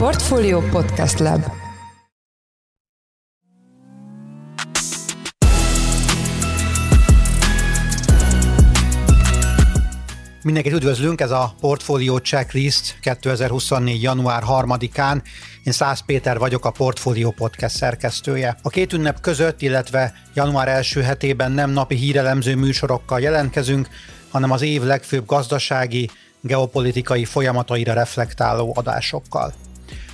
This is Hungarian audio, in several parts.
Portfolio Podcast Lab Mindenkit üdvözlünk, ez a Portfolio Checklist 2024. január 3-án. Én Szász Péter vagyok, a Portfolio Podcast szerkesztője. A két ünnep között, illetve január első hetében nem napi hírelemző műsorokkal jelentkezünk, hanem az év legfőbb gazdasági, geopolitikai folyamataira reflektáló adásokkal.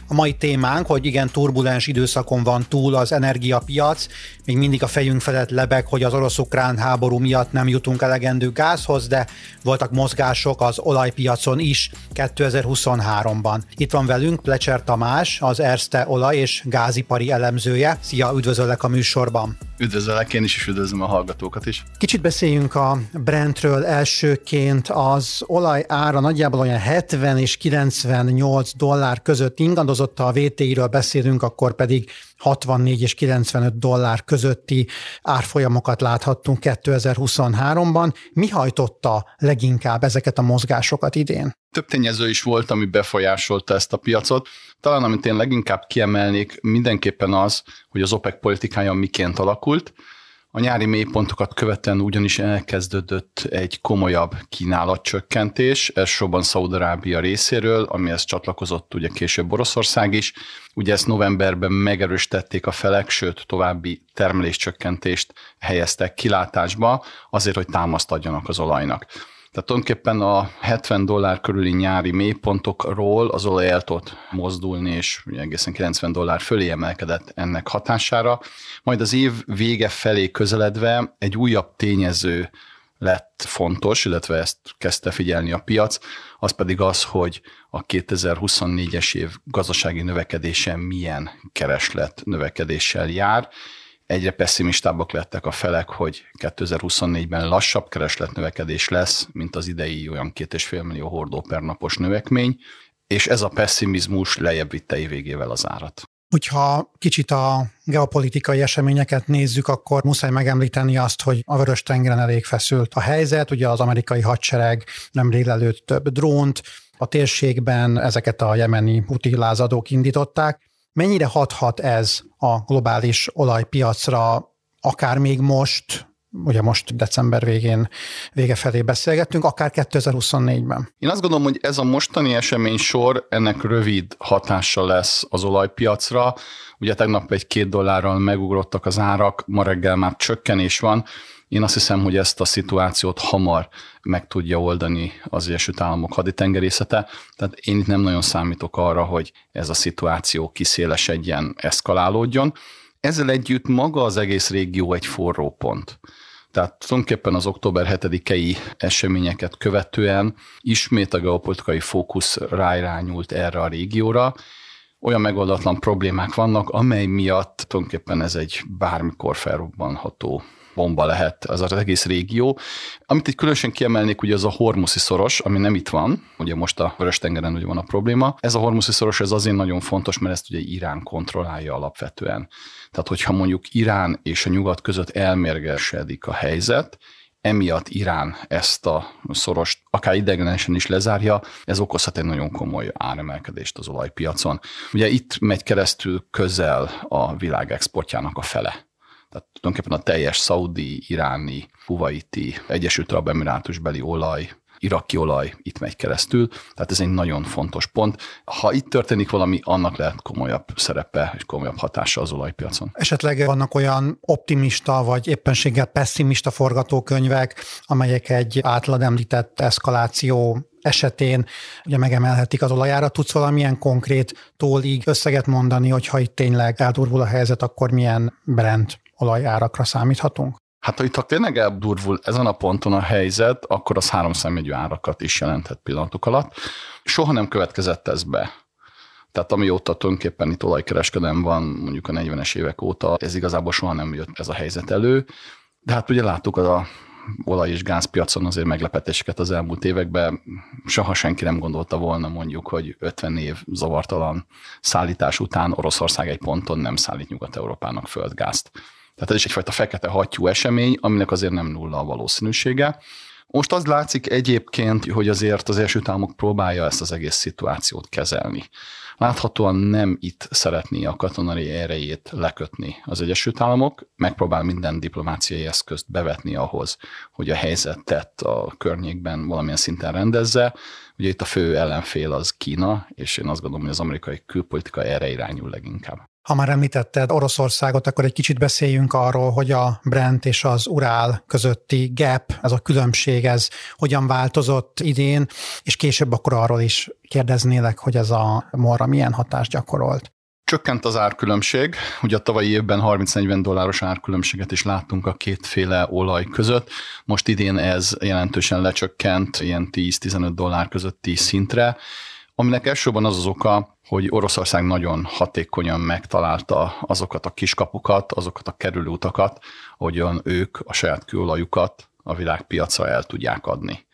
A mai témánk, hogy igen, turbulens időszakon van túl az energiapiac, még mindig a fejünk felett lebeg, hogy az orosz-ukrán háború miatt nem jutunk elegendő gázhoz, de voltak mozgások az olajpiacon is 2023-ban. Itt van velünk Plecser Tamás, az Erste olaj- és gázipari elemzője. Szia, üdvözöllek a műsorban! Üdvözöllek én is, és üdvözlöm a hallgatókat is. Kicsit beszéljünk a Brentről elsőként. Az olaj ára nagyjából olyan 70 és 98 dollár között ingadozott, ha a VTI-ről beszélünk, akkor pedig 64 és 95 dollár közötti árfolyamokat láthattunk 2023-ban. Mi hajtotta leginkább ezeket a mozgásokat idén? Több tényező is volt, ami befolyásolta ezt a piacot. Talán amit én leginkább kiemelnék, mindenképpen az, hogy az OPEC politikája miként alakult. A nyári mélypontokat követően ugyanis elkezdődött egy komolyabb kínálatcsökkentés, elsősorban Szaudarábia részéről, amihez csatlakozott ugye később Oroszország is. Ugye ezt novemberben megerősítették a felek, sőt további termeléscsökkentést helyeztek kilátásba, azért, hogy támaszt adjanak az olajnak. Tehát tulajdonképpen a 70 dollár körüli nyári mélypontokról az olaj el tudott mozdulni, és egészen 90 dollár fölé emelkedett ennek hatására. Majd az év vége felé közeledve egy újabb tényező lett fontos, illetve ezt kezdte figyelni a piac, az pedig az, hogy a 2024-es év gazdasági növekedése milyen kereslet növekedéssel jár, egyre pessimistábbak lettek a felek, hogy 2024-ben lassabb keresletnövekedés lesz, mint az idei olyan két és fél millió hordó per napos növekmény, és ez a pessimizmus lejjebb vitte évvégével az árat. Hogyha kicsit a geopolitikai eseményeket nézzük, akkor muszáj megemlíteni azt, hogy a vörös tengeren elég feszült a helyzet. Ugye az amerikai hadsereg nemrég lelőtt több drónt, a térségben ezeket a jemeni utilázadók indították. Mennyire hathat ez a globális olajpiacra, akár még most, ugye most december végén vége felé beszélgettünk, akár 2024-ben. Én azt gondolom, hogy ez a mostani esemény sor ennek rövid hatása lesz az olajpiacra. Ugye tegnap egy két dollárral megugrottak az árak, ma reggel már csökkenés van, én azt hiszem, hogy ezt a szituációt hamar meg tudja oldani az Egyesült Államok haditengerészete, tehát én itt nem nagyon számítok arra, hogy ez a szituáció kiszélesedjen, eszkalálódjon. Ezzel együtt maga az egész régió egy forró pont. Tehát tulajdonképpen az október 7-i eseményeket követően ismét a geopolitikai fókusz ráirányult erre a régióra, olyan megoldatlan problémák vannak, amely miatt tulajdonképpen ez egy bármikor felrobbanható bomba lehet az az egész régió. Amit itt különösen kiemelnék, ugye az a Hormuszi szoros, ami nem itt van, ugye most a Vörös-tengeren ugye van a probléma. Ez a Hormuszi szoros ez azért nagyon fontos, mert ezt ugye Irán kontrollálja alapvetően. Tehát, hogyha mondjuk Irán és a nyugat között elmérgesedik a helyzet, emiatt Irán ezt a szorost akár idegenesen is lezárja, ez okozhat egy nagyon komoly áremelkedést az olajpiacon. Ugye itt megy keresztül közel a világ exportjának a fele tehát tulajdonképpen a teljes szaudi, iráni, kuwaiti, Egyesült Arab Emirátusbeli olaj, iraki olaj itt megy keresztül, tehát ez egy nagyon fontos pont. Ha itt történik valami, annak lehet komolyabb szerepe és komolyabb hatása az olajpiacon. Esetleg vannak olyan optimista vagy éppenséggel pessimista forgatókönyvek, amelyek egy általad említett eszkaláció esetén ugye megemelhetik az olajára. Tudsz valamilyen konkrét tólig összeget mondani, hogy ha itt tényleg eldurvul a helyzet, akkor milyen Brent olajárakra számíthatunk? Hát ha itt ha tényleg eldurvul ezen a ponton a helyzet, akkor az három számjegyű árakat is jelenthet pillanatok alatt. Soha nem következett ez be. Tehát amióta tulajdonképpen itt olajkereskedem van, mondjuk a 40-es évek óta, ez igazából soha nem jött ez a helyzet elő. De hát ugye láttuk az a olaj- és gázpiacon azért meglepetéseket az elmúlt években. Soha senki nem gondolta volna mondjuk, hogy 50 év zavartalan szállítás után Oroszország egy ponton nem szállít Nyugat-Európának földgázt. Tehát ez is egyfajta fekete hattyú esemény, aminek azért nem nulla a valószínűsége. Most az látszik egyébként, hogy azért az első államok próbálja ezt az egész szituációt kezelni. Láthatóan nem itt szeretné a katonai erejét lekötni az Egyesült Államok, megpróbál minden diplomáciai eszközt bevetni ahhoz, hogy a helyzetet a környékben valamilyen szinten rendezze. Ugye itt a fő ellenfél az Kína, és én azt gondolom, hogy az amerikai külpolitika erre irányul leginkább. Ha már említetted Oroszországot, akkor egy kicsit beszéljünk arról, hogy a Brent és az Urál közötti gap, ez a különbség, ez hogyan változott idén, és később akkor arról is kérdeznélek, hogy ez a morra milyen hatást gyakorolt. Csökkent az árkülönbség, ugye a tavalyi évben 30-40 dolláros árkülönbséget is láttunk a kétféle olaj között, most idén ez jelentősen lecsökkent, ilyen 10-15 dollár közötti szintre, aminek elsősorban az az oka, hogy Oroszország nagyon hatékonyan megtalálta azokat a kiskapukat, azokat a kerülőutakat, ahogyan ők a saját kőolajukat a világpiacra el tudják adni.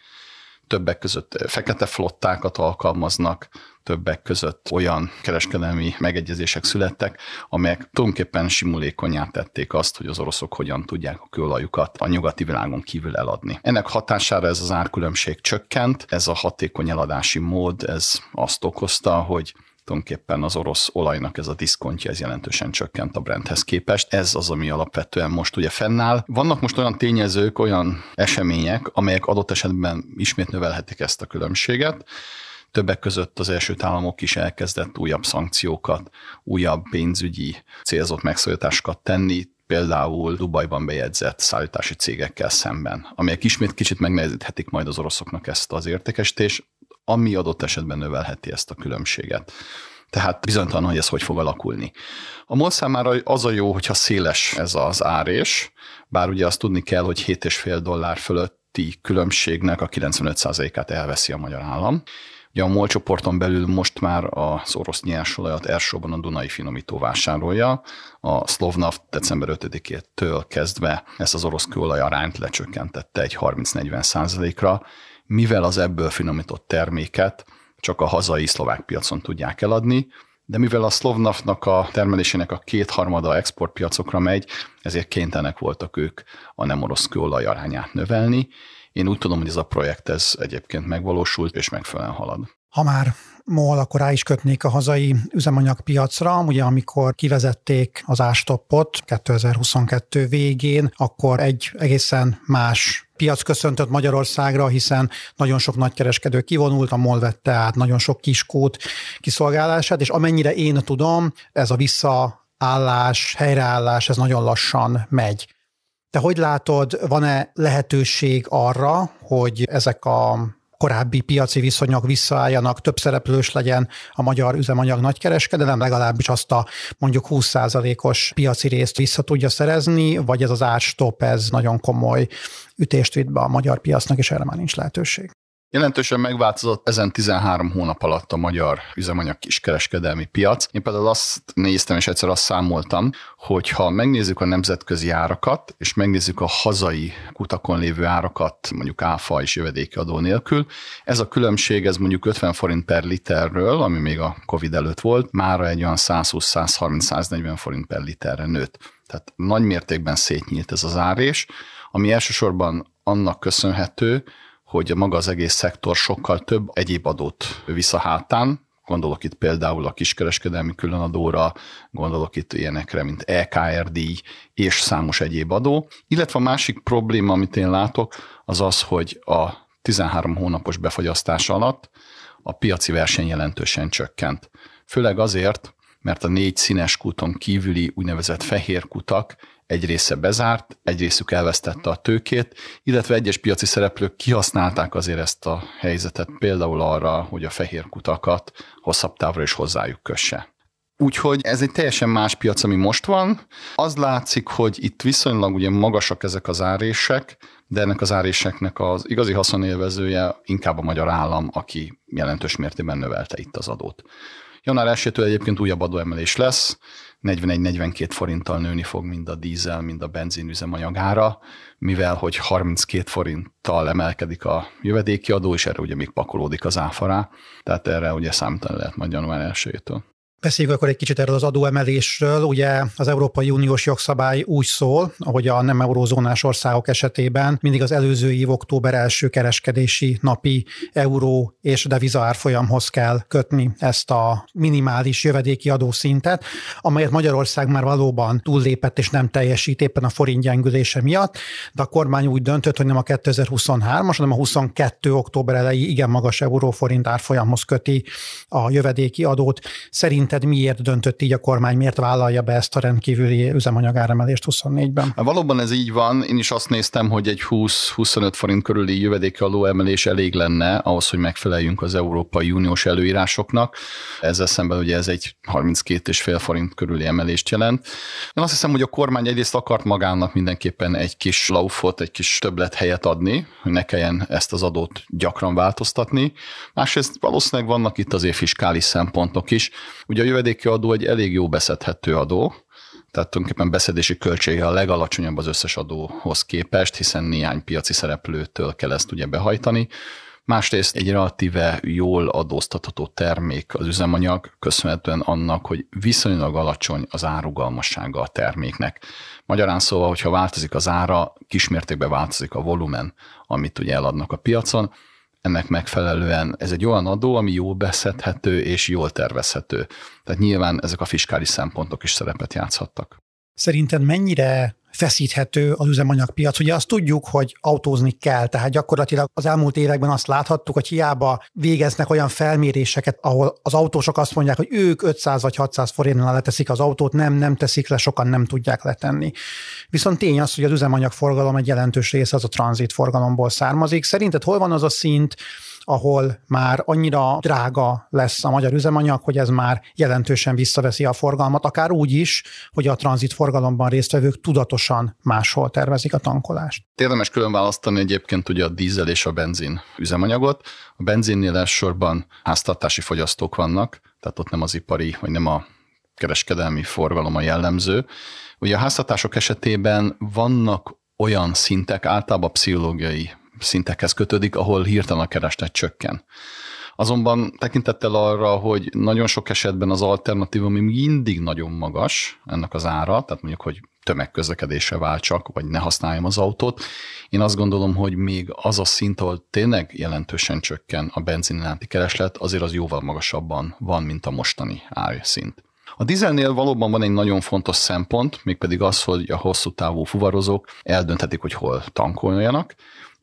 Többek között fekete flottákat alkalmaznak, többek között olyan kereskedelmi megegyezések születtek, amelyek tulajdonképpen simulékonyá tették azt, hogy az oroszok hogyan tudják a kőolajukat a nyugati világon kívül eladni. Ennek hatására ez az árkülönbség csökkent, ez a hatékony eladási mód, ez azt okozta, hogy tulajdonképpen az orosz olajnak ez a diszkontja, ez jelentősen csökkent a Brenthez képest. Ez az, ami alapvetően most ugye fennáll. Vannak most olyan tényezők, olyan események, amelyek adott esetben ismét növelhetik ezt a különbséget. Többek között az első államok is elkezdett újabb szankciókat, újabb pénzügyi célzott megszorításokat tenni, például Dubajban bejegyzett szállítási cégekkel szemben, amelyek ismét kicsit megnehezíthetik majd az oroszoknak ezt az értékesítést, ami adott esetben növelheti ezt a különbséget. Tehát bizonytalan, hogy ez hogy fog alakulni. A MOL számára az a jó, hogyha széles ez az árés, bár ugye azt tudni kell, hogy 7,5 dollár fölötti különbségnek a 95%-át elveszi a magyar állam. Ugye a MOL csoporton belül most már az orosz nyersolajat elsősorban a Dunai finomító vásárolja. A Slovnaft december 5-től kezdve ezt az orosz kőolaj arányt lecsökkentette egy 30-40 százalékra, mivel az ebből finomított terméket csak a hazai szlovák piacon tudják eladni, de mivel a Slovnaftnak a termelésének a kétharmada exportpiacokra megy, ezért kénytelenek voltak ők a nem orosz kőolaj arányát növelni. Én úgy tudom, hogy ez a projekt ez egyébként megvalósult és megfelelően halad. Ha már MOL, akkor rá is kötnék a hazai üzemanyagpiacra. Ugye amikor kivezették az ástoppot 2022 végén, akkor egy egészen más piac köszöntött Magyarországra, hiszen nagyon sok nagykereskedő kivonult, a MOL vette át nagyon sok kiskút kiszolgálását, és amennyire én tudom, ez a visszaállás, helyreállás, ez nagyon lassan megy. Te hogy látod, van-e lehetőség arra, hogy ezek a korábbi piaci viszonyok visszaálljanak, több szereplős legyen a magyar üzemanyag nagykereskedelem, legalábbis azt a mondjuk 20%-os piaci részt vissza tudja szerezni, vagy ez az árstop, ez nagyon komoly ütést vitt be a magyar piacnak, és erre már nincs lehetőség. Jelentősen megváltozott ezen 13 hónap alatt a magyar üzemanyag kiskereskedelmi piac. Én például azt néztem, és egyszer azt számoltam, hogy ha megnézzük a nemzetközi árakat, és megnézzük a hazai kutakon lévő árakat, mondjuk áfa és jövedéki adó nélkül, ez a különbség, ez mondjuk 50 forint per literről, ami még a Covid előtt volt, mára egy olyan 120-130-140 forint per literre nőtt. Tehát nagy mértékben szétnyílt ez az árés, ami elsősorban annak köszönhető, hogy maga az egész szektor sokkal több egyéb adót visz a hátán, Gondolok itt például a kiskereskedelmi különadóra, gondolok itt ilyenekre, mint EKRD és számos egyéb adó. Illetve a másik probléma, amit én látok, az az, hogy a 13 hónapos befagyasztás alatt a piaci verseny jelentősen csökkent. Főleg azért, mert a négy színes kuton kívüli úgynevezett fehér kutak egy része bezárt, egy részük elvesztette a tőkét, illetve egyes piaci szereplők kihasználták azért ezt a helyzetet például arra, hogy a fehér kutakat hosszabb távra is hozzájuk kösse. Úgyhogy ez egy teljesen más piac, ami most van. Az látszik, hogy itt viszonylag ugye magasak ezek az árések, de ennek az áréseknek az igazi haszonélvezője inkább a magyar állam, aki jelentős mértékben növelte itt az adót. Január 1-től egyébként újabb adóemelés lesz, 41-42 forinttal nőni fog mind a dízel, mind a benzin üzemanyagára, mivel hogy 32 forinttal emelkedik a jövedéki adó, és erre ugye még pakolódik az áfará, tehát erre ugye számítani lehet majd január 1-től. Beszéljük akkor egy kicsit erről az adóemelésről. Ugye az Európai Uniós jogszabály úgy szól, hogy a nem eurózónás országok esetében mindig az előző év október első kereskedési napi euró és deviza árfolyamhoz kell kötni ezt a minimális jövedéki adószintet, amelyet Magyarország már valóban túllépett és nem teljesít éppen a forint gyengülése miatt, de a kormány úgy döntött, hogy nem a 2023-as, hanem a 22 október elejé igen magas euró-forint árfolyamhoz köti a jövedéki adót. Szerinted miért döntött így a kormány, miért vállalja be ezt a rendkívüli üzemanyagáremelést 24-ben? Hát valóban ez így van. Én is azt néztem, hogy egy 20-25 forint körüli jövedéki adóemelés elég lenne ahhoz, hogy megfeleljünk az Európai Uniós előírásoknak. Ezzel szemben ugye ez egy 32,5 forint körüli emelést jelent. Én azt hiszem, hogy a kormány egyrészt akart magának mindenképpen egy kis laufot, egy kis többlet helyet adni, hogy ne kelljen ezt az adót gyakran változtatni. Másrészt valószínűleg vannak itt azért fiskális szempontok is. Ugye a jövedéki adó egy elég jó beszedhető adó, tehát tulajdonképpen beszedési költsége a legalacsonyabb az összes adóhoz képest, hiszen néhány piaci szereplőtől kell ezt ugye behajtani. Másrészt egy relatíve jól adóztatható termék az üzemanyag, köszönhetően annak, hogy viszonylag alacsony az árugalmassága a terméknek. Magyarán szóval, hogyha változik az ára, kismértékben változik a volumen, amit ugye eladnak a piacon, ennek megfelelően ez egy olyan adó, ami jó beszedhető és jól tervezhető. Tehát nyilván ezek a fiskális szempontok is szerepet játszhattak. Szerinted mennyire feszíthető az üzemanyagpiac. Ugye azt tudjuk, hogy autózni kell, tehát gyakorlatilag az elmúlt években azt láthattuk, hogy hiába végeznek olyan felméréseket, ahol az autósok azt mondják, hogy ők 500 vagy 600 forintnál leteszik az autót, nem, nem teszik le, sokan nem tudják letenni. Viszont tény az, hogy az üzemanyagforgalom egy jelentős része az a tranzit forgalomból származik. Szerinted hol van az a szint, ahol már annyira drága lesz a magyar üzemanyag, hogy ez már jelentősen visszaveszi a forgalmat, akár úgy is, hogy a tranzit forgalomban résztvevők tudatosan máshol tervezik a tankolást. Érdemes külön választani egyébként ugye a dízel és a benzin üzemanyagot. A benzinnél elsősorban háztartási fogyasztók vannak, tehát ott nem az ipari, vagy nem a kereskedelmi forgalom a jellemző. Ugye a háztartások esetében vannak olyan szintek, általában pszichológiai szintekhez kötődik, ahol hirtelen a kereslet csökken. Azonban tekintettel arra, hogy nagyon sok esetben az alternatív, ami mindig nagyon magas, ennek az ára, tehát mondjuk, hogy tömegközlekedésre váltsak, vagy ne használjam az autót, én azt gondolom, hogy még az a szint, ahol tényleg jelentősen csökken a benzin kereslet, azért az jóval magasabban van, mint a mostani árszint. A dízelnél valóban van egy nagyon fontos szempont, mégpedig az, hogy a hosszú távú fuvarozók eldönthetik, hogy hol tankoljanak.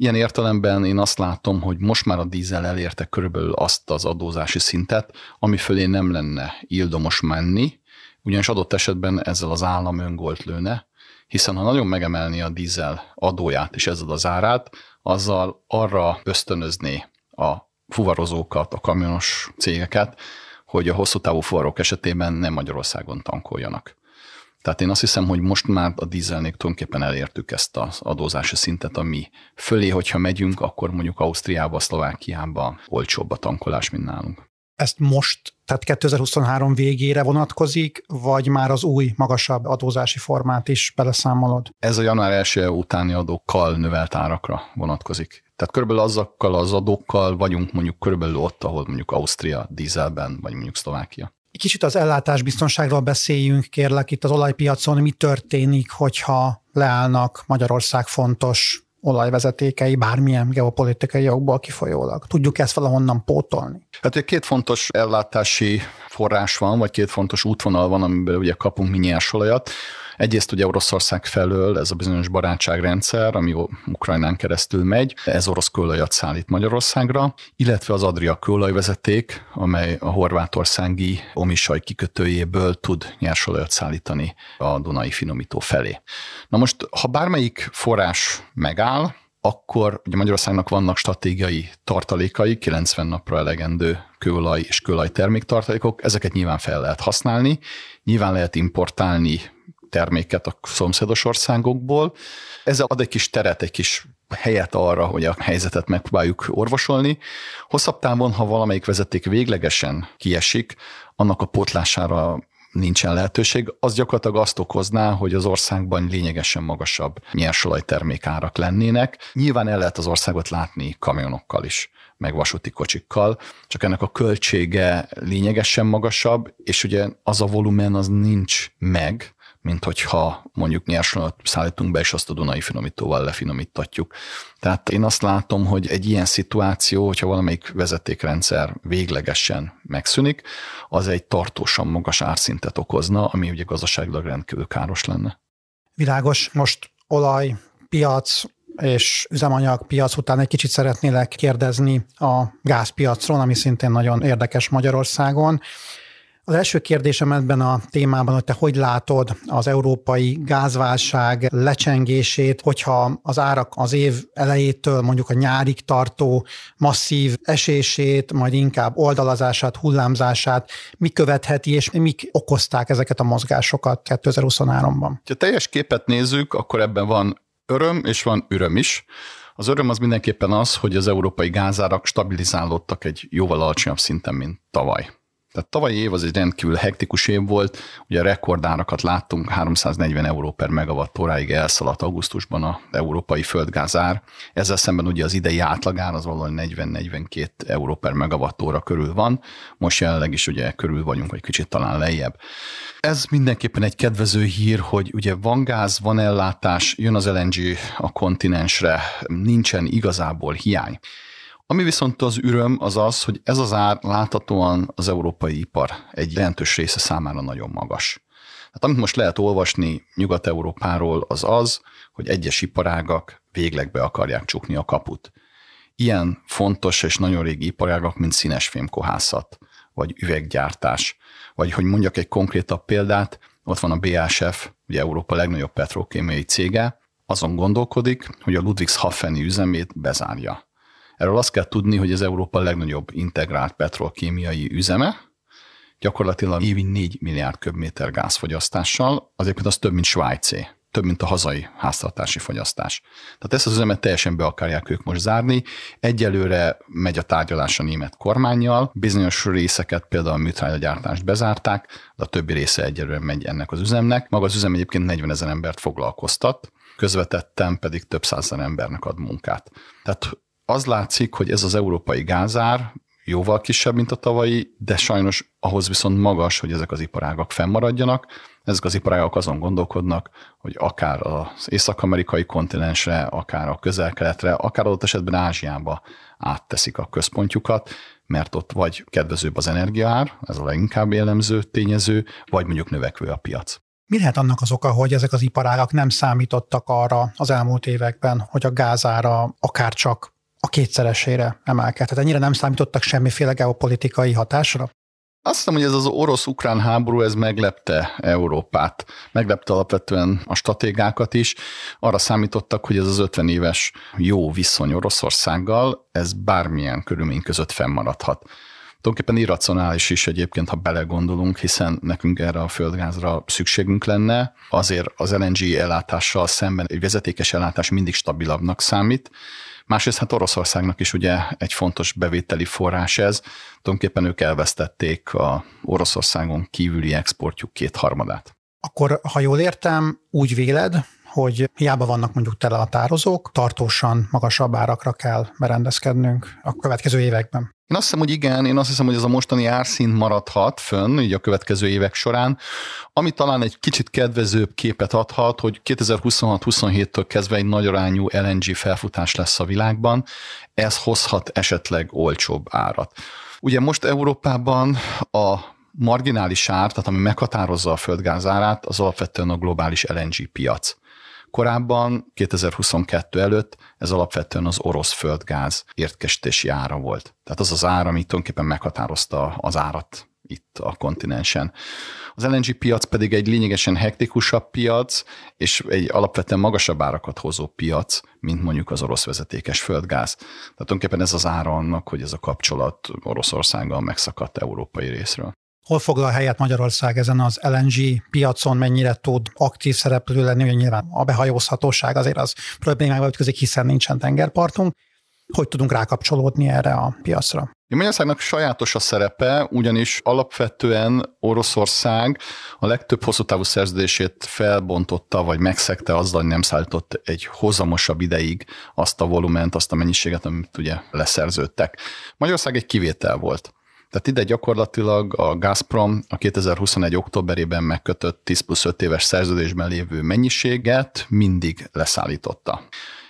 Ilyen értelemben én azt látom, hogy most már a dízel elérte körülbelül azt az adózási szintet, ami fölé nem lenne ildomos menni, ugyanis adott esetben ezzel az állam öngolt lőne, hiszen ha nagyon megemelni a dízel adóját és ezzel az árát, azzal arra ösztönözné a fuvarozókat, a kamionos cégeket, hogy a hosszú távú fuvarok esetében nem Magyarországon tankoljanak. Tehát én azt hiszem, hogy most már a dízelnék tulajdonképpen elértük ezt az adózási szintet, ami fölé, hogyha megyünk, akkor mondjuk Ausztriába, Szlovákiába olcsóbb a tankolás, mint nálunk. Ezt most, tehát 2023 végére vonatkozik, vagy már az új, magasabb adózási formát is beleszámolod? Ez a január 1 utáni adókkal növelt árakra vonatkozik. Tehát körülbelül azokkal az adókkal vagyunk mondjuk körülbelül ott, ahol mondjuk Ausztria dízelben, vagy mondjuk Szlovákia. Kicsit az ellátásbiztonságról beszéljünk, kérlek, itt az olajpiacon mi történik, hogyha leállnak Magyarország fontos olajvezetékei bármilyen geopolitikai jogból kifolyólag? Tudjuk ezt valahonnan pótolni? Hát két fontos ellátási forrás van, vagy két fontos útvonal van, amiben ugye kapunk mi nyersolajat. Egyrészt ugye Oroszország felől ez a bizonyos barátságrendszer, ami Ukrajnán keresztül megy, ez orosz kőolajat szállít Magyarországra, illetve az Adria kőolajvezeték, amely a horvátországi omisaj kikötőjéből tud nyersolajat szállítani a Dunai finomító felé. Na most, ha bármelyik forrás megáll, akkor ugye Magyarországnak vannak stratégiai tartalékai, 90 napra elegendő kőolaj és kőolaj terméktartalékok, ezeket nyilván fel lehet használni, nyilván lehet importálni terméket a szomszédos országokból. Ez ad egy kis teret, egy kis helyet arra, hogy a helyzetet megpróbáljuk orvosolni. Hosszabb távon, ha valamelyik vezeték véglegesen kiesik, annak a potlására nincsen lehetőség, az gyakorlatilag azt okozná, hogy az országban lényegesen magasabb nyersolajtermékárak lennének. Nyilván el lehet az országot látni kamionokkal is meg vasúti kocsikkal, csak ennek a költsége lényegesen magasabb, és ugye az a volumen az nincs meg, mint hogyha mondjuk nyersanyagot szállítunk be, és azt a Dunai finomítóval lefinomítatjuk. Tehát én azt látom, hogy egy ilyen szituáció, hogyha valamelyik vezetékrendszer véglegesen megszűnik, az egy tartósan magas árszintet okozna, ami ugye gazdaságilag rendkívül káros lenne. Világos, most olaj, piac, és üzemanyag piac után egy kicsit szeretnélek kérdezni a gázpiacról, ami szintén nagyon érdekes Magyarországon. Az első kérdésem ebben a témában, hogy te hogy látod az európai gázválság lecsengését, hogyha az árak az év elejétől mondjuk a nyárig tartó masszív esését, majd inkább oldalazását, hullámzását, mi követheti, és mik okozták ezeket a mozgásokat 2023-ban? Ha teljes képet nézzük, akkor ebben van öröm, és van üröm is. Az öröm az mindenképpen az, hogy az európai gázárak stabilizálódtak egy jóval alacsonyabb szinten, mint tavaly. Tehát tavalyi év az egy rendkívül hektikus év volt, ugye rekordárakat láttunk, 340 euró per megawatt óráig elszaladt augusztusban a európai földgázár. Ezzel szemben ugye az idei átlagár az valahol 40-42 euró per megawatt óra körül van, most jelenleg is ugye körül vagyunk, vagy kicsit talán lejjebb. Ez mindenképpen egy kedvező hír, hogy ugye van gáz, van ellátás, jön az LNG a kontinensre, nincsen igazából hiány. Ami viszont az üröm az az, hogy ez az ár láthatóan az európai ipar egy jelentős része számára nagyon magas. Hát amit most lehet olvasni Nyugat-Európáról az az, hogy egyes iparágak végleg be akarják csukni a kaput. Ilyen fontos és nagyon régi iparágak, mint színesfémkohászat, vagy üveggyártás, vagy hogy mondjak egy konkrétabb példát, ott van a BASF, ugye Európa legnagyobb petrokémiai cége, azon gondolkodik, hogy a Ludwigshafeni üzemét bezárja Erről azt kell tudni, hogy az Európa legnagyobb integrált petrolkémiai üzeme, gyakorlatilag évi 4 milliárd köbméter gázfogyasztással, azért az több, mint Svájcé, több, mint a hazai háztartási fogyasztás. Tehát ezt az üzemet teljesen be akarják ők most zárni. Egyelőre megy a tárgyalás a német kormányjal, bizonyos részeket, például a műtrágyagyártást bezárták, de a többi része egyelőre megy ennek az üzemnek. Maga az üzem egyébként 40 ezer embert foglalkoztat, közvetettem pedig több százezer embernek ad munkát. Tehát az látszik, hogy ez az európai gázár jóval kisebb, mint a tavalyi, de sajnos ahhoz viszont magas, hogy ezek az iparágak fennmaradjanak. Ezek az iparágak azon gondolkodnak, hogy akár az észak-amerikai kontinensre, akár a közel-keletre, akár adott esetben Ázsiába átteszik a központjukat, mert ott vagy kedvezőbb az energiaár, ez a leginkább jellemző tényező, vagy mondjuk növekvő a piac. Mi lehet annak az oka, hogy ezek az iparágak nem számítottak arra az elmúlt években, hogy a gázára akár csak a kétszeresére emelkedett. Tehát ennyire nem számítottak semmiféle geopolitikai hatásra? Azt hiszem, hogy ez az orosz-ukrán háború, ez meglepte Európát. Meglepte alapvetően a stratégákat is. Arra számítottak, hogy ez az 50 éves jó viszony Oroszországgal, ez bármilyen körülmény között fennmaradhat. Tulajdonképpen irracionális is egyébként, ha belegondolunk, hiszen nekünk erre a földgázra szükségünk lenne. Azért az LNG ellátással szemben egy vezetékes ellátás mindig stabilabbnak számít, Másrészt hát Oroszországnak is ugye egy fontos bevételi forrás ez. Tulajdonképpen ők elvesztették a Oroszországon kívüli exportjuk kétharmadát. Akkor, ha jól értem, úgy véled, hogy hiába vannak mondjuk tele a tározók, tartósan magasabb árakra kell berendezkednünk a következő években. Én azt hiszem, hogy igen, én azt hiszem, hogy ez a mostani árszint maradhat fönn, így a következő évek során, ami talán egy kicsit kedvezőbb képet adhat, hogy 2026-27-től kezdve egy nagy arányú LNG felfutás lesz a világban, ez hozhat esetleg olcsóbb árat. Ugye most Európában a marginális ár, tehát ami meghatározza a földgázárát, az alapvetően a globális LNG piac. Korábban, 2022 előtt ez alapvetően az orosz földgáz értkesítési ára volt. Tehát az az ára, ami tulajdonképpen meghatározta az árat itt a kontinensen. Az LNG piac pedig egy lényegesen hektikusabb piac, és egy alapvetően magasabb árakat hozó piac, mint mondjuk az orosz vezetékes földgáz. Tehát tulajdonképpen ez az ára annak, hogy ez a kapcsolat Oroszországgal megszakadt európai részről. Hol foglal helyet Magyarország ezen az LNG piacon, mennyire tud aktív szereplő lenni, hogy nyilván a behajózhatóság azért az problémába ütközik, hiszen nincsen tengerpartunk. Hogy tudunk rákapcsolódni erre a piacra? Magyarországnak sajátos a szerepe, ugyanis alapvetően Oroszország a legtöbb hosszú távú szerződését felbontotta, vagy megszegte azzal, hogy nem szállított egy hozamosabb ideig azt a volument, azt a mennyiséget, amit ugye leszerződtek. Magyarország egy kivétel volt. Tehát ide gyakorlatilag a Gazprom a 2021. októberében megkötött 10 plusz 5 éves szerződésben lévő mennyiséget mindig leszállította.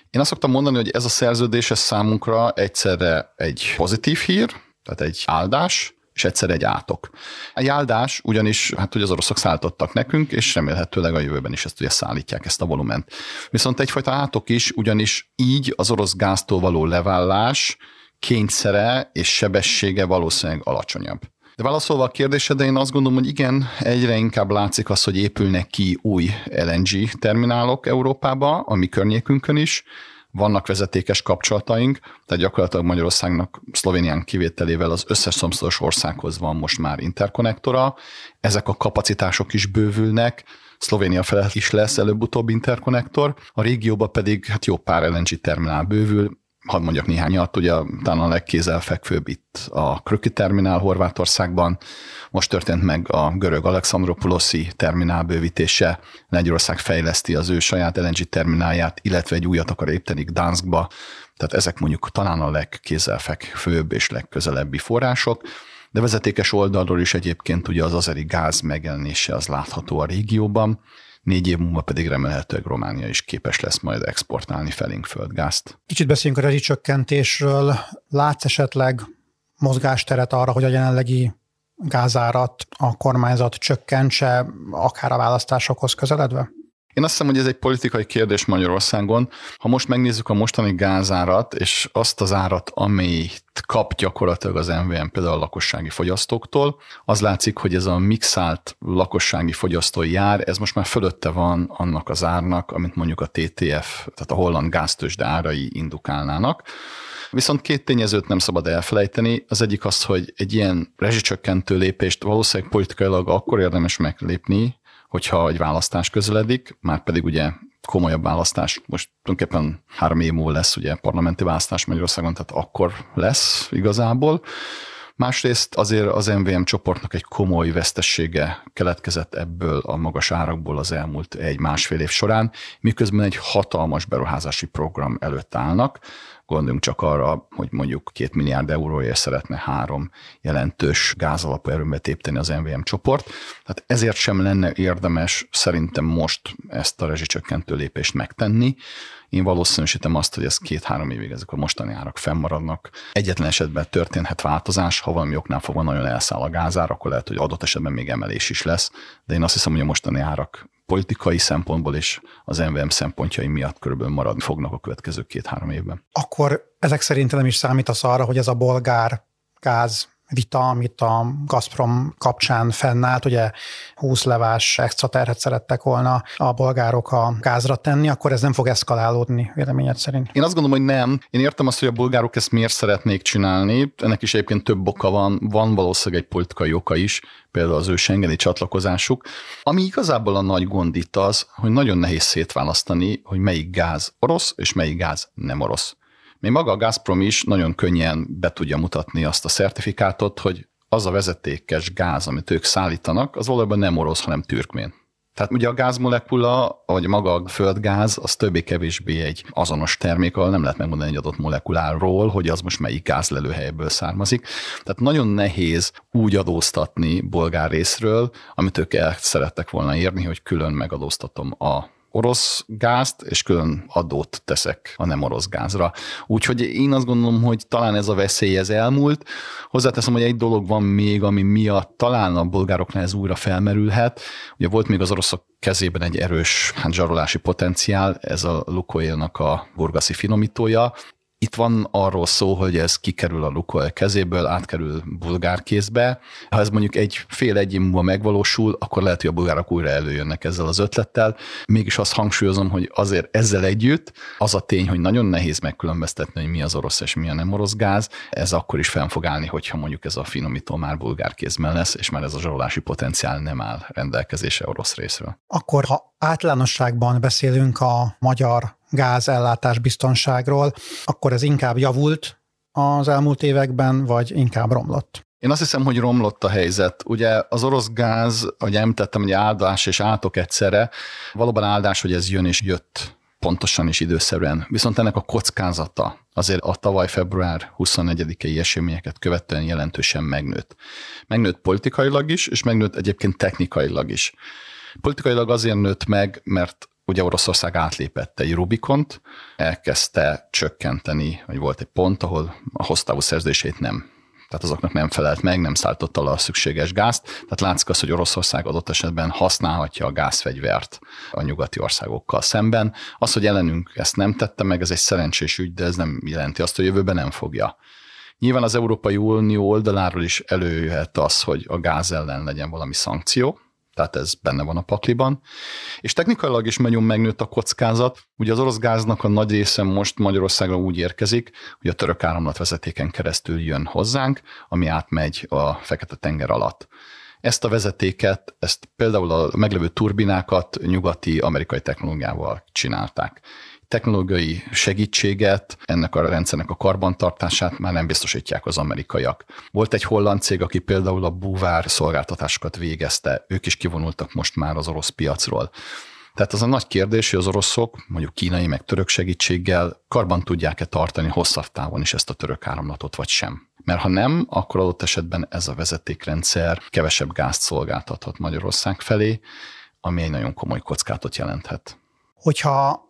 Én azt szoktam mondani, hogy ez a szerződés ez számunkra egyszerre egy pozitív hír, tehát egy áldás, és egyszer egy átok. Egy áldás ugyanis, hát hogy az oroszok szállítottak nekünk, és remélhetőleg a jövőben is ezt ugye szállítják, ezt a volument. Viszont egyfajta átok is, ugyanis így az orosz gáztól való levállás kényszere és sebessége valószínűleg alacsonyabb. De válaszolva a kérdésedre, én azt gondolom, hogy igen, egyre inkább látszik az, hogy épülnek ki új LNG terminálok Európába, a mi környékünkön is, vannak vezetékes kapcsolataink, tehát gyakorlatilag Magyarországnak Szlovénián kivételével az összes szomszédos országhoz van most már interkonnektora, ezek a kapacitások is bővülnek, Szlovénia felett is lesz előbb-utóbb interkonnektor, a régióban pedig hát jó pár LNG terminál bővül, hadd mondjak néhányat, ugye talán a legkézelfekvőbb itt a Kröki terminál Horvátországban, most történt meg a görög Alexandropouloszi terminál bővítése, Lengyelország fejleszti az ő saját LNG terminálját, illetve egy újat akar építeni Gdanskba, tehát ezek mondjuk talán a legkézelfekvőbb és legközelebbi források, de vezetékes oldalról is egyébként ugye az azeri gáz megjelenése az látható a régióban, négy év múlva pedig remélhetőleg Románia is képes lesz majd exportálni felénk földgázt. Kicsit beszéljünk a rezsicsökkentésről. Látsz esetleg mozgásteret arra, hogy a jelenlegi gázárat a kormányzat csökkentse, akár a választásokhoz közeledve? Én azt hiszem, hogy ez egy politikai kérdés Magyarországon. Ha most megnézzük a mostani gázárat, és azt az árat, amit kap gyakorlatilag az MVM például a lakossági fogyasztóktól, az látszik, hogy ez a mixált lakossági fogyasztói jár, ez most már fölötte van annak az árnak, amit mondjuk a TTF, tehát a holland gáztősde árai indukálnának. Viszont két tényezőt nem szabad elfelejteni. Az egyik az, hogy egy ilyen rezsicsökkentő lépést valószínűleg politikailag akkor érdemes meglépni, hogyha egy választás közeledik, már pedig ugye komolyabb választás, most tulajdonképpen három év múlva lesz ugye parlamenti választás Magyarországon, tehát akkor lesz igazából. Másrészt azért az MVM csoportnak egy komoly vesztessége keletkezett ebből a magas árakból az elmúlt egy-másfél év során, miközben egy hatalmas beruházási program előtt állnak, Gondoljunk csak arra, hogy mondjuk két milliárd euróért szeretne három jelentős gázalapú erőmet építeni az MVM csoport. Tehát ezért sem lenne érdemes szerintem most ezt a rezsicsökkentő lépést megtenni. Én valószínűsítem azt, hogy ez két-három évig ezek a mostani árak fennmaradnak. Egyetlen esetben történhet változás, ha valami oknál fogva nagyon elszáll a gázár, akkor lehet, hogy adott esetben még emelés is lesz, de én azt hiszem, hogy a mostani árak politikai szempontból és az MVM szempontjai miatt körülbelül maradni fognak a következő két-három évben. Akkor ezek szerint nem is számítasz arra, hogy ez a bolgár gáz vita, amit a Gazprom kapcsán fennállt, ugye 20 levás extra terhet szerettek volna a bolgárok a gázra tenni, akkor ez nem fog eszkalálódni, véleményed szerint? Én azt gondolom, hogy nem. Én értem azt, hogy a bolgárok ezt miért szeretnék csinálni. Ennek is egyébként több oka van. Van valószínűleg egy politikai oka is, például az ő Schengeni csatlakozásuk. Ami igazából a nagy gond itt az, hogy nagyon nehéz szétválasztani, hogy melyik gáz orosz és melyik gáz nem orosz. Még maga a Gazprom is nagyon könnyen be tudja mutatni azt a szertifikátot, hogy az a vezetékes gáz, amit ők szállítanak, az valójában nem orosz, hanem türkmén. Tehát ugye a gázmolekula, vagy maga a földgáz, az többé-kevésbé egy azonos termék, ahol nem lehet megmondani egy adott molekuláról, hogy az most melyik gázlelőhelyből származik. Tehát nagyon nehéz úgy adóztatni bolgár részről, amit ők el szerettek volna érni, hogy külön megadóztatom a orosz gázt, és külön adót teszek a nem orosz gázra. Úgyhogy én azt gondolom, hogy talán ez a veszély ez elmúlt. Hozzáteszem, hogy egy dolog van még, ami miatt talán a bolgároknál ez újra felmerülhet. Ugye volt még az oroszok kezében egy erős hát, zsarolási potenciál, ez a Lukoilnak a burgaszi finomítója, itt van arról szó, hogy ez kikerül a Lukoil kezéből, átkerül bulgár kézbe. Ha ez mondjuk egy fél egy év múlva megvalósul, akkor lehet, hogy a bulgárok újra előjönnek ezzel az ötlettel. Mégis azt hangsúlyozom, hogy azért ezzel együtt az a tény, hogy nagyon nehéz megkülönböztetni, hogy mi az orosz és mi a nem orosz gáz, ez akkor is fenn fog állni, hogyha mondjuk ez a finomító már bulgár kézben lesz, és már ez a zsarolási potenciál nem áll rendelkezése orosz részről. Akkor, ha általánosságban beszélünk a magyar gázellátás biztonságról, akkor ez inkább javult az elmúlt években, vagy inkább romlott? Én azt hiszem, hogy romlott a helyzet. Ugye az orosz gáz, ahogy említettem, hogy áldás és átok egyszerre, valóban áldás, hogy ez jön és jött pontosan és időszerűen. Viszont ennek a kockázata azért a tavaly február 24-i eseményeket követően jelentősen megnőtt. Megnőtt politikailag is, és megnőtt egyébként technikailag is. Politikailag azért nőtt meg, mert ugye Oroszország átlépett egy Rubikont, elkezdte csökkenteni, vagy volt egy pont, ahol a hosszú szerződését nem tehát azoknak nem felelt meg, nem szállította le a szükséges gázt. Tehát látszik az, hogy Oroszország adott esetben használhatja a gázfegyvert a nyugati országokkal szemben. Az, hogy ellenünk ezt nem tette meg, ez egy szerencsés ügy, de ez nem jelenti azt, hogy jövőben nem fogja. Nyilván az Európai Unió oldaláról is előjöhet az, hogy a gáz ellen legyen valami szankció, tehát ez benne van a pakliban. És technikailag is nagyon megnőtt a kockázat. Ugye az orosz gáznak a nagy része most Magyarországra úgy érkezik, hogy a török áramlatvezetéken keresztül jön hozzánk, ami átmegy a Fekete-tenger alatt. Ezt a vezetéket, ezt például a meglevő turbinákat nyugati amerikai technológiával csinálták technológiai segítséget, ennek a rendszernek a karbantartását már nem biztosítják az amerikaiak. Volt egy holland cég, aki például a búvár szolgáltatásokat végezte, ők is kivonultak most már az orosz piacról. Tehát az a nagy kérdés, hogy az oroszok, mondjuk kínai meg török segítséggel karban tudják-e tartani hosszabb távon is ezt a török áramlatot, vagy sem. Mert ha nem, akkor adott esetben ez a vezetékrendszer kevesebb gázt szolgáltathat Magyarország felé, ami egy nagyon komoly kockátot jelenthet. Hogyha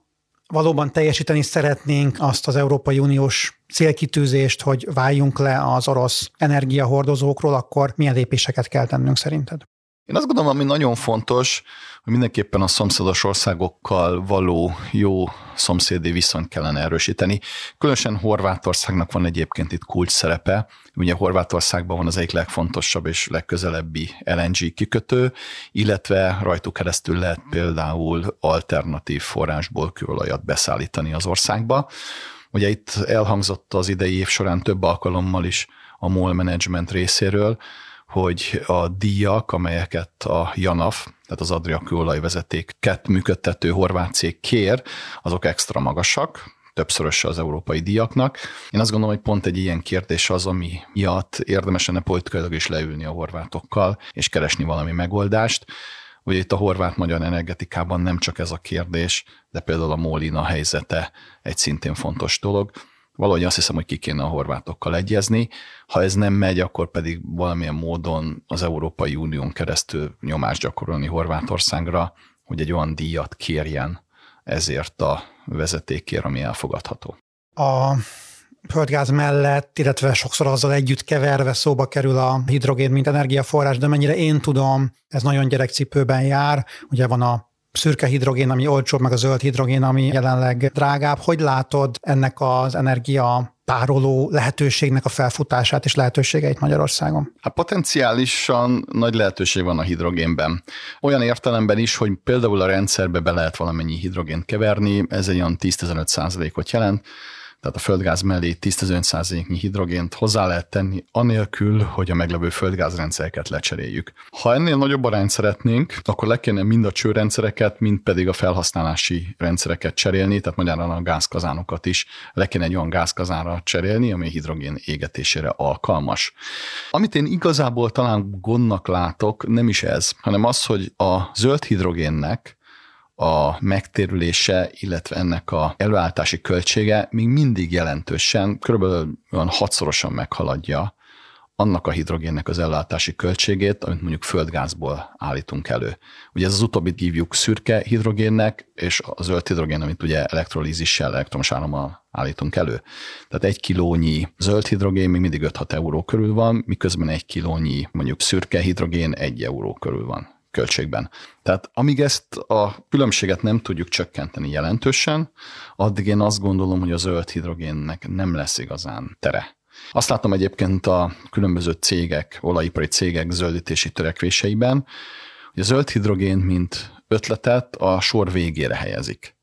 valóban teljesíteni szeretnénk azt az Európai Uniós célkitűzést, hogy váljunk le az orosz energiahordozókról, akkor milyen lépéseket kell tennünk szerinted? Én azt gondolom, ami nagyon fontos, hogy mindenképpen a szomszédos országokkal való jó szomszédi viszonyt kellene erősíteni. Különösen Horvátországnak van egyébként itt kulcs szerepe. Ugye Horvátországban van az egyik legfontosabb és legközelebbi LNG kikötő, illetve rajtuk keresztül lehet például alternatív forrásból kőolajat beszállítani az országba. Ugye itt elhangzott az idei év során több alkalommal is a MOL management részéről, hogy a díjak, amelyeket a JANAF, tehát az Adria kőolajvezetéket működtető horvát cég kér, azok extra magasak, többszöröse az európai díjaknak. Én azt gondolom, hogy pont egy ilyen kérdés az, ami miatt érdemes lenne politikailag is leülni a horvátokkal, és keresni valami megoldást. Ugye itt a horvát-magyar energetikában nem csak ez a kérdés, de például a Mólina helyzete egy szintén fontos dolog valahogy azt hiszem, hogy ki kéne a horvátokkal egyezni. Ha ez nem megy, akkor pedig valamilyen módon az Európai Unión keresztül nyomást gyakorolni Horvátországra, hogy egy olyan díjat kérjen ezért a vezetékért, ami elfogadható. A földgáz mellett, illetve sokszor azzal együtt keverve szóba kerül a hidrogén, mint energiaforrás, de mennyire én tudom, ez nagyon gyerekcipőben jár. Ugye van a szürke hidrogén, ami olcsóbb, meg a zöld hidrogén, ami jelenleg drágább. Hogy látod ennek az energia pároló lehetőségnek a felfutását és lehetőségeit Magyarországon? Hát potenciálisan nagy lehetőség van a hidrogénben. Olyan értelemben is, hogy például a rendszerbe be lehet valamennyi hidrogént keverni, ez egy olyan 10-15 százalékot jelent, tehát a földgáz mellé 10-15%-nyi hidrogént hozzá lehet tenni, anélkül, hogy a meglevő földgázrendszereket lecseréljük. Ha ennél nagyobb arányt szeretnénk, akkor le kéne mind a csőrendszereket, mind pedig a felhasználási rendszereket cserélni, tehát magyarán a gázkazánokat is le kéne egy olyan gázkazánra cserélni, ami hidrogén égetésére alkalmas. Amit én igazából talán gondnak látok, nem is ez, hanem az, hogy a zöld hidrogénnek a megtérülése, illetve ennek a előállítási költsége még mindig jelentősen, kb. olyan hatszorosan meghaladja annak a hidrogénnek az ellátási költségét, amit mondjuk földgázból állítunk elő. Ugye ez az utóbbit hívjuk szürke hidrogénnek, és a zöld hidrogén, amit ugye elektrolízissel, elektromos árammal állítunk elő. Tehát egy kilónyi zöld hidrogén még mindig 5-6 euró körül van, miközben egy kilónyi mondjuk szürke hidrogén 1 euró körül van költségben. Tehát amíg ezt a különbséget nem tudjuk csökkenteni jelentősen, addig én azt gondolom, hogy a zöld hidrogénnek nem lesz igazán tere. Azt látom egyébként a különböző cégek, olajipari cégek zöldítési törekvéseiben, hogy a zöld hidrogén, mint ötletet a sor végére helyezik.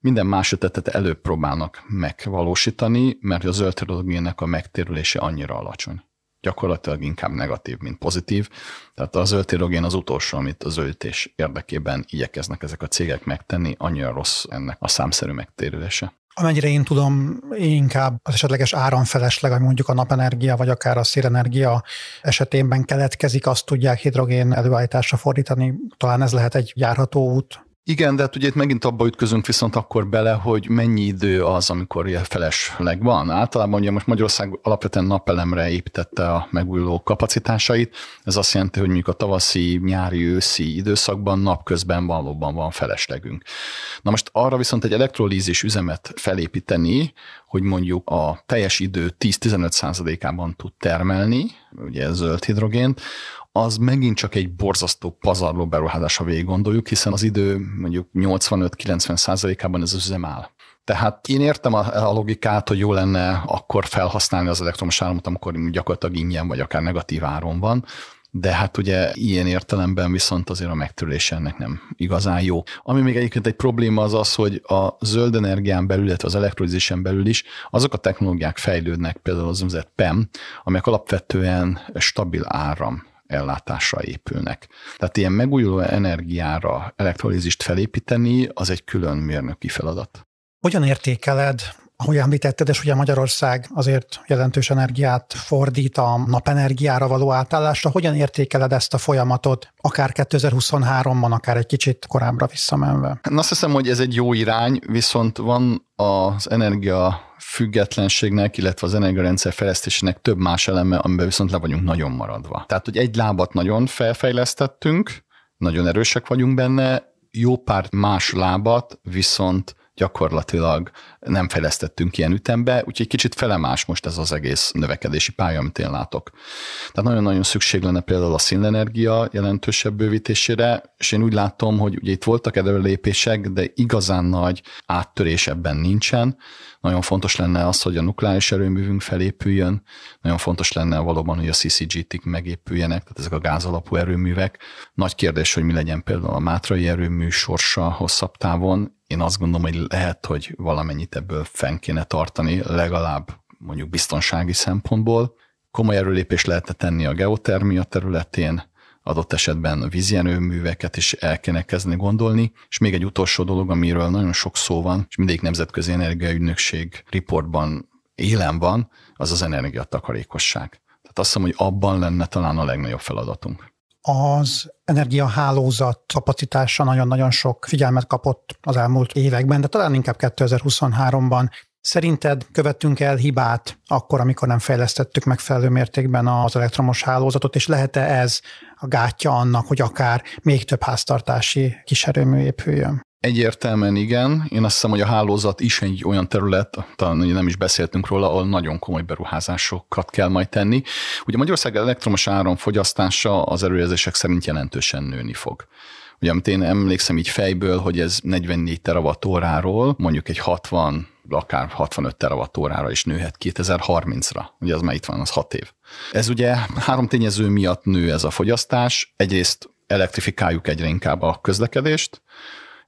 Minden más ötletet előbb próbálnak megvalósítani, mert a zöld hidrogénnek a megtérülése annyira alacsony gyakorlatilag inkább negatív, mint pozitív. Tehát a zöld az utolsó, amit a zöldítés érdekében igyekeznek ezek a cégek megtenni, annyira rossz ennek a számszerű megtérülése. Amennyire én tudom, inkább az esetleges áramfelesleg, vagy mondjuk a napenergia, vagy akár a szélenergia esetében keletkezik, azt tudják hidrogén előállításra fordítani. Talán ez lehet egy járható út. Igen, de hát ugye itt megint abba ütközünk viszont akkor bele, hogy mennyi idő az, amikor ilyen felesleg van. Általában ugye most Magyarország alapvetően napelemre építette a megújuló kapacitásait. Ez azt jelenti, hogy mondjuk a tavaszi, nyári, őszi időszakban napközben valóban van feleslegünk. Na most arra viszont egy elektrolízis üzemet felépíteni, hogy mondjuk a teljes idő 10-15 százalékában tud termelni, ugye zöld hidrogént, az megint csak egy borzasztó pazarló beruházás, ha végig gondoljuk, hiszen az idő mondjuk 85-90 százalékában ez üzem áll. Tehát én értem a, a logikát, hogy jó lenne akkor felhasználni az elektromos áramot, amikor gyakorlatilag ingyen vagy akár negatív áron van, de hát ugye ilyen értelemben viszont azért a megtörés ennek nem igazán jó. Ami még egyébként egy probléma az az, hogy a zöld energián belül, illetve az elektrolízisen belül is azok a technológiák fejlődnek, például az úgynevezett PEM, amelyek alapvetően stabil áram ellátásra épülnek. Tehát ilyen megújuló energiára elektrolízist felépíteni, az egy külön mérnöki feladat. Hogyan értékeled ahogy említetted, és ugye Magyarország azért jelentős energiát fordít a napenergiára való átállásra. Hogyan értékeled ezt a folyamatot, akár 2023-ban, akár egy kicsit korábbra visszamenve? Én azt hiszem, hogy ez egy jó irány, viszont van az energia függetlenségnek, illetve az energiarendszer fejlesztésének több más eleme, amiben viszont le vagyunk nagyon maradva. Tehát, hogy egy lábat nagyon felfejlesztettünk, nagyon erősek vagyunk benne, jó pár más lábat viszont gyakorlatilag nem fejlesztettünk ilyen ütembe, úgyhogy kicsit felemás most ez az egész növekedési pálya, amit én látok. Tehát nagyon-nagyon szükség lenne például a színenergia jelentősebb bővítésére, és én úgy látom, hogy ugye itt voltak előlépések, de igazán nagy áttörés ebben nincsen. Nagyon fontos lenne az, hogy a nukleáris erőművünk felépüljön, nagyon fontos lenne valóban, hogy a CCGT-k megépüljenek, tehát ezek a gázalapú erőművek. Nagy kérdés, hogy mi legyen például a mátrai erőmű sorsa hosszabb távon, én azt gondolom, hogy lehet, hogy valamennyit ebből fenn kéne tartani, legalább mondjuk biztonsági szempontból. Komoly erőlépés lehetne tenni a geotermia területén, adott esetben vízjenőműveket is el kéne kezdeni gondolni. És még egy utolsó dolog, amiről nagyon sok szó van, és mindig nemzetközi energiaügynökség riportban élen van, az az energiatakarékosság. Tehát azt hiszem, hogy abban lenne talán a legnagyobb feladatunk az energiahálózat kapacitása nagyon-nagyon sok figyelmet kapott az elmúlt években, de talán inkább 2023-ban. Szerinted követtünk el hibát akkor, amikor nem fejlesztettük megfelelő mértékben az elektromos hálózatot, és lehet-e ez a gátja annak, hogy akár még több háztartási kiserőmű épüljön? Egyértelműen igen. Én azt hiszem, hogy a hálózat is egy olyan terület, talán nem is beszéltünk róla, ahol nagyon komoly beruházásokat kell majd tenni. Ugye Magyarország elektromos áram fogyasztása az előjelzések szerint jelentősen nőni fog. Ugye, amit én emlékszem így fejből, hogy ez 44 terawattóráról mondjuk egy 60 akár 65 terawattórára is nőhet 2030-ra. Ugye az már itt van, az 6 év. Ez ugye három tényező miatt nő ez a fogyasztás. Egyrészt elektrifikáljuk egyre inkább a közlekedést,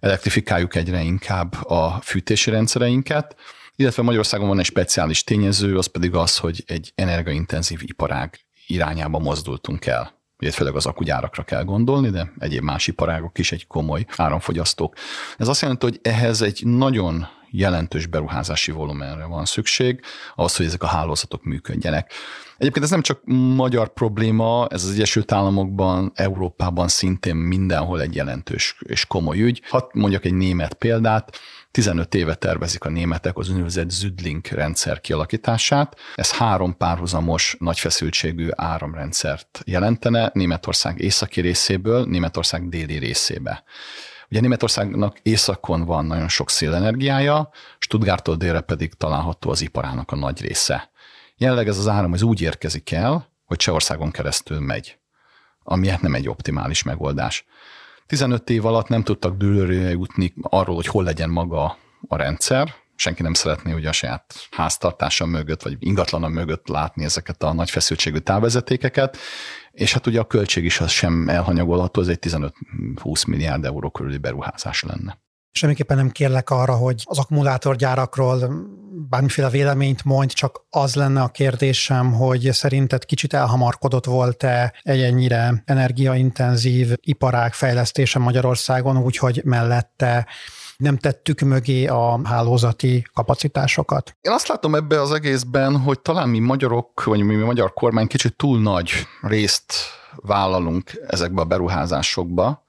elektrifikáljuk egyre inkább a fűtési rendszereinket, illetve Magyarországon van egy speciális tényező, az pedig az, hogy egy energiaintenzív iparág irányába mozdultunk el. Ugye főleg az akugyárakra kell gondolni, de egyéb más iparágok is egy komoly áramfogyasztók. Ez azt jelenti, hogy ehhez egy nagyon jelentős beruházási volumenre van szükség, ahhoz, hogy ezek a hálózatok működjenek. Egyébként ez nem csak magyar probléma, ez az Egyesült Államokban, Európában szintén mindenhol egy jelentős és komoly ügy. Hadd mondjak egy német példát, 15 éve tervezik a németek az úgynevezett Züdlink rendszer kialakítását. Ez három párhuzamos nagy feszültségű áramrendszert jelentene Németország északi részéből Németország déli részébe. Ugye Németországnak északon van nagyon sok szélenergiája, Stuttgarttól délre pedig található az iparának a nagy része. Jelenleg ez az áram az úgy érkezik el, hogy Csehországon keresztül megy, ami hát nem egy optimális megoldás. 15 év alatt nem tudtak dőlőre jutni arról, hogy hol legyen maga a rendszer, senki nem szeretné ugye a saját háztartása mögött, vagy ingatlana mögött látni ezeket a nagy feszültségű távvezetékeket, és hát ugye a költség is az sem elhanyagolható, ez egy 15-20 milliárd euró körüli beruházás lenne. Semmiképpen nem kérlek arra, hogy az akkumulátorgyárakról bármiféle véleményt mondj, csak az lenne a kérdésem, hogy szerinted kicsit elhamarkodott volt-e egy ennyire energiaintenzív iparág fejlesztése Magyarországon, úgyhogy mellette nem tettük mögé a hálózati kapacitásokat. Én azt látom ebbe az egészben, hogy talán mi magyarok, vagy mi, mi magyar kormány kicsit túl nagy részt vállalunk ezekbe a beruházásokba.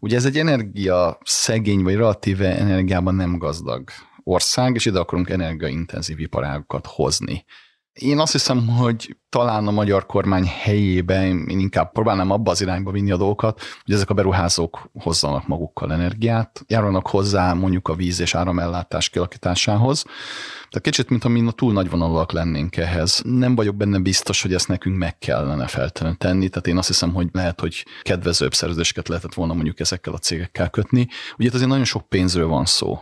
Ugye ez egy energia szegény, vagy relatíve energiában nem gazdag ország, és ide akarunk energiaintenzív iparágokat hozni. Én azt hiszem, hogy talán a magyar kormány helyében én inkább próbálnám abba az irányba vinni a dolgokat, hogy ezek a beruházók hozzanak magukkal energiát, járulnak hozzá mondjuk a víz és áramellátás kialakításához. Tehát kicsit, mintha mi túl nagy vonalúak lennénk ehhez. Nem vagyok benne biztos, hogy ezt nekünk meg kellene feltétlenül tenni, tehát én azt hiszem, hogy lehet, hogy kedvezőbb szerződéseket lehetett volna mondjuk ezekkel a cégekkel kötni. Ugye azért nagyon sok pénzről van szó.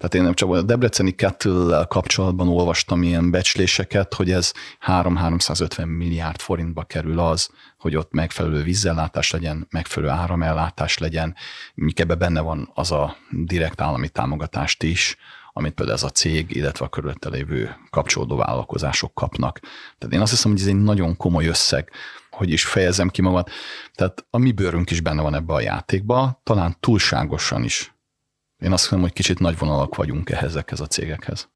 Tehát én nem csak a Debreceni kettle kapcsolatban olvastam ilyen becsléseket, hogy ez 3-350 milliárd forintba kerül az, hogy ott megfelelő vízellátás legyen, megfelelő áramellátás legyen. Míg ebbe benne van az a direkt állami támogatást is, amit például ez a cég, illetve a körülötte lévő kapcsolódó vállalkozások kapnak. Tehát én azt hiszem, hogy ez egy nagyon komoly összeg, hogy is fejezem ki magam. Tehát a mi bőrünk is benne van ebbe a játékba, talán túlságosan is én azt hiszem, hogy kicsit nagy vonalak vagyunk ehhez, ezekhez a cégekhez.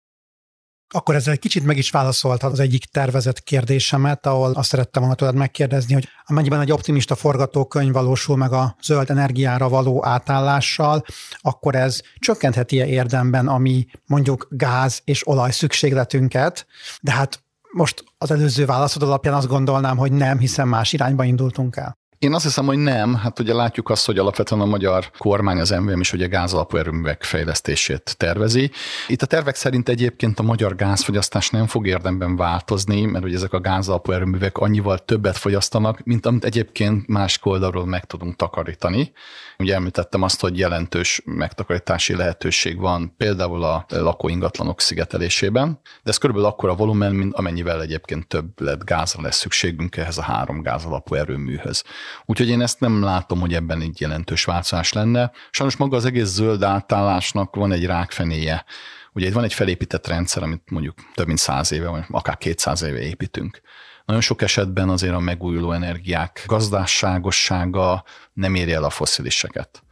Akkor ezzel egy kicsit meg is válaszoltad az egyik tervezett kérdésemet, ahol azt szerettem volna tőled megkérdezni, hogy amennyiben egy optimista forgatókönyv valósul meg a zöld energiára való átállással, akkor ez csökkentheti-e érdemben a mi mondjuk gáz és olaj szükségletünket, de hát most az előző válaszod alapján azt gondolnám, hogy nem, hiszen más irányba indultunk el. Én azt hiszem, hogy nem. Hát ugye látjuk azt, hogy alapvetően a magyar kormány, az MVM is ugye gázalapú erőművek fejlesztését tervezi. Itt a tervek szerint egyébként a magyar gázfogyasztás nem fog érdemben változni, mert ugye ezek a gázalapú erőművek annyival többet fogyasztanak, mint amit egyébként más oldalról meg tudunk takarítani. Ugye említettem azt, hogy jelentős megtakarítási lehetőség van például a lakóingatlanok szigetelésében, de ez körülbelül akkor a volumen, mint amennyivel egyébként több lett gázra lesz szükségünk ehhez a három gázalapú erőműhöz. Úgyhogy én ezt nem látom, hogy ebben egy jelentős változás lenne. Sajnos maga az egész zöld átállásnak van egy rákfenéje. Ugye itt van egy felépített rendszer, amit mondjuk több mint száz éve, vagy akár 200 éve építünk. Nagyon sok esetben azért a megújuló energiák gazdásságossága nem éri el a fosziliseket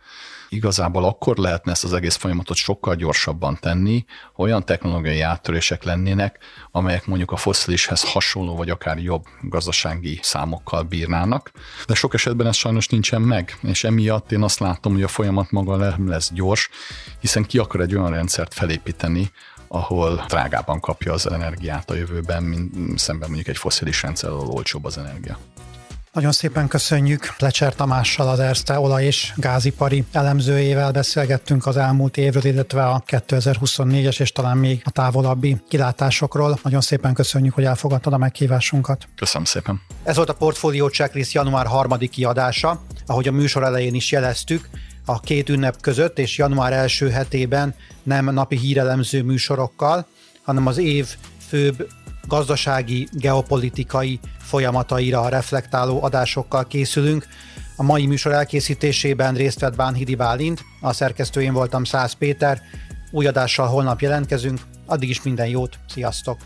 igazából akkor lehetne ezt az egész folyamatot sokkal gyorsabban tenni, ha olyan technológiai áttörések lennének, amelyek mondjuk a foszilishez hasonló vagy akár jobb gazdasági számokkal bírnának. De sok esetben ez sajnos nincsen meg, és emiatt én azt látom, hogy a folyamat maga nem lesz gyors, hiszen ki akar egy olyan rendszert felépíteni, ahol drágában kapja az energiát a jövőben, mint szemben mondjuk egy foszilis rendszer, ahol olcsóbb az energia. Nagyon szépen köszönjük Lecser Tamással, az Erste olaj- és gázipari elemzőjével beszélgettünk az elmúlt évről, illetve a 2024-es és talán még a távolabbi kilátásokról. Nagyon szépen köszönjük, hogy elfogadtad a meghívásunkat. Köszönöm szépen. Ez volt a Portfolio Checklist január harmadik kiadása. Ahogy a műsor elején is jeleztük, a két ünnep között és január első hetében nem napi hírelemző műsorokkal, hanem az év főbb gazdasági, geopolitikai folyamataira reflektáló adásokkal készülünk. A mai műsor elkészítésében részt vett Bánhidi Bálint, a szerkesztőjén voltam Száz Péter. Új adással holnap jelentkezünk, addig is minden jót, sziasztok!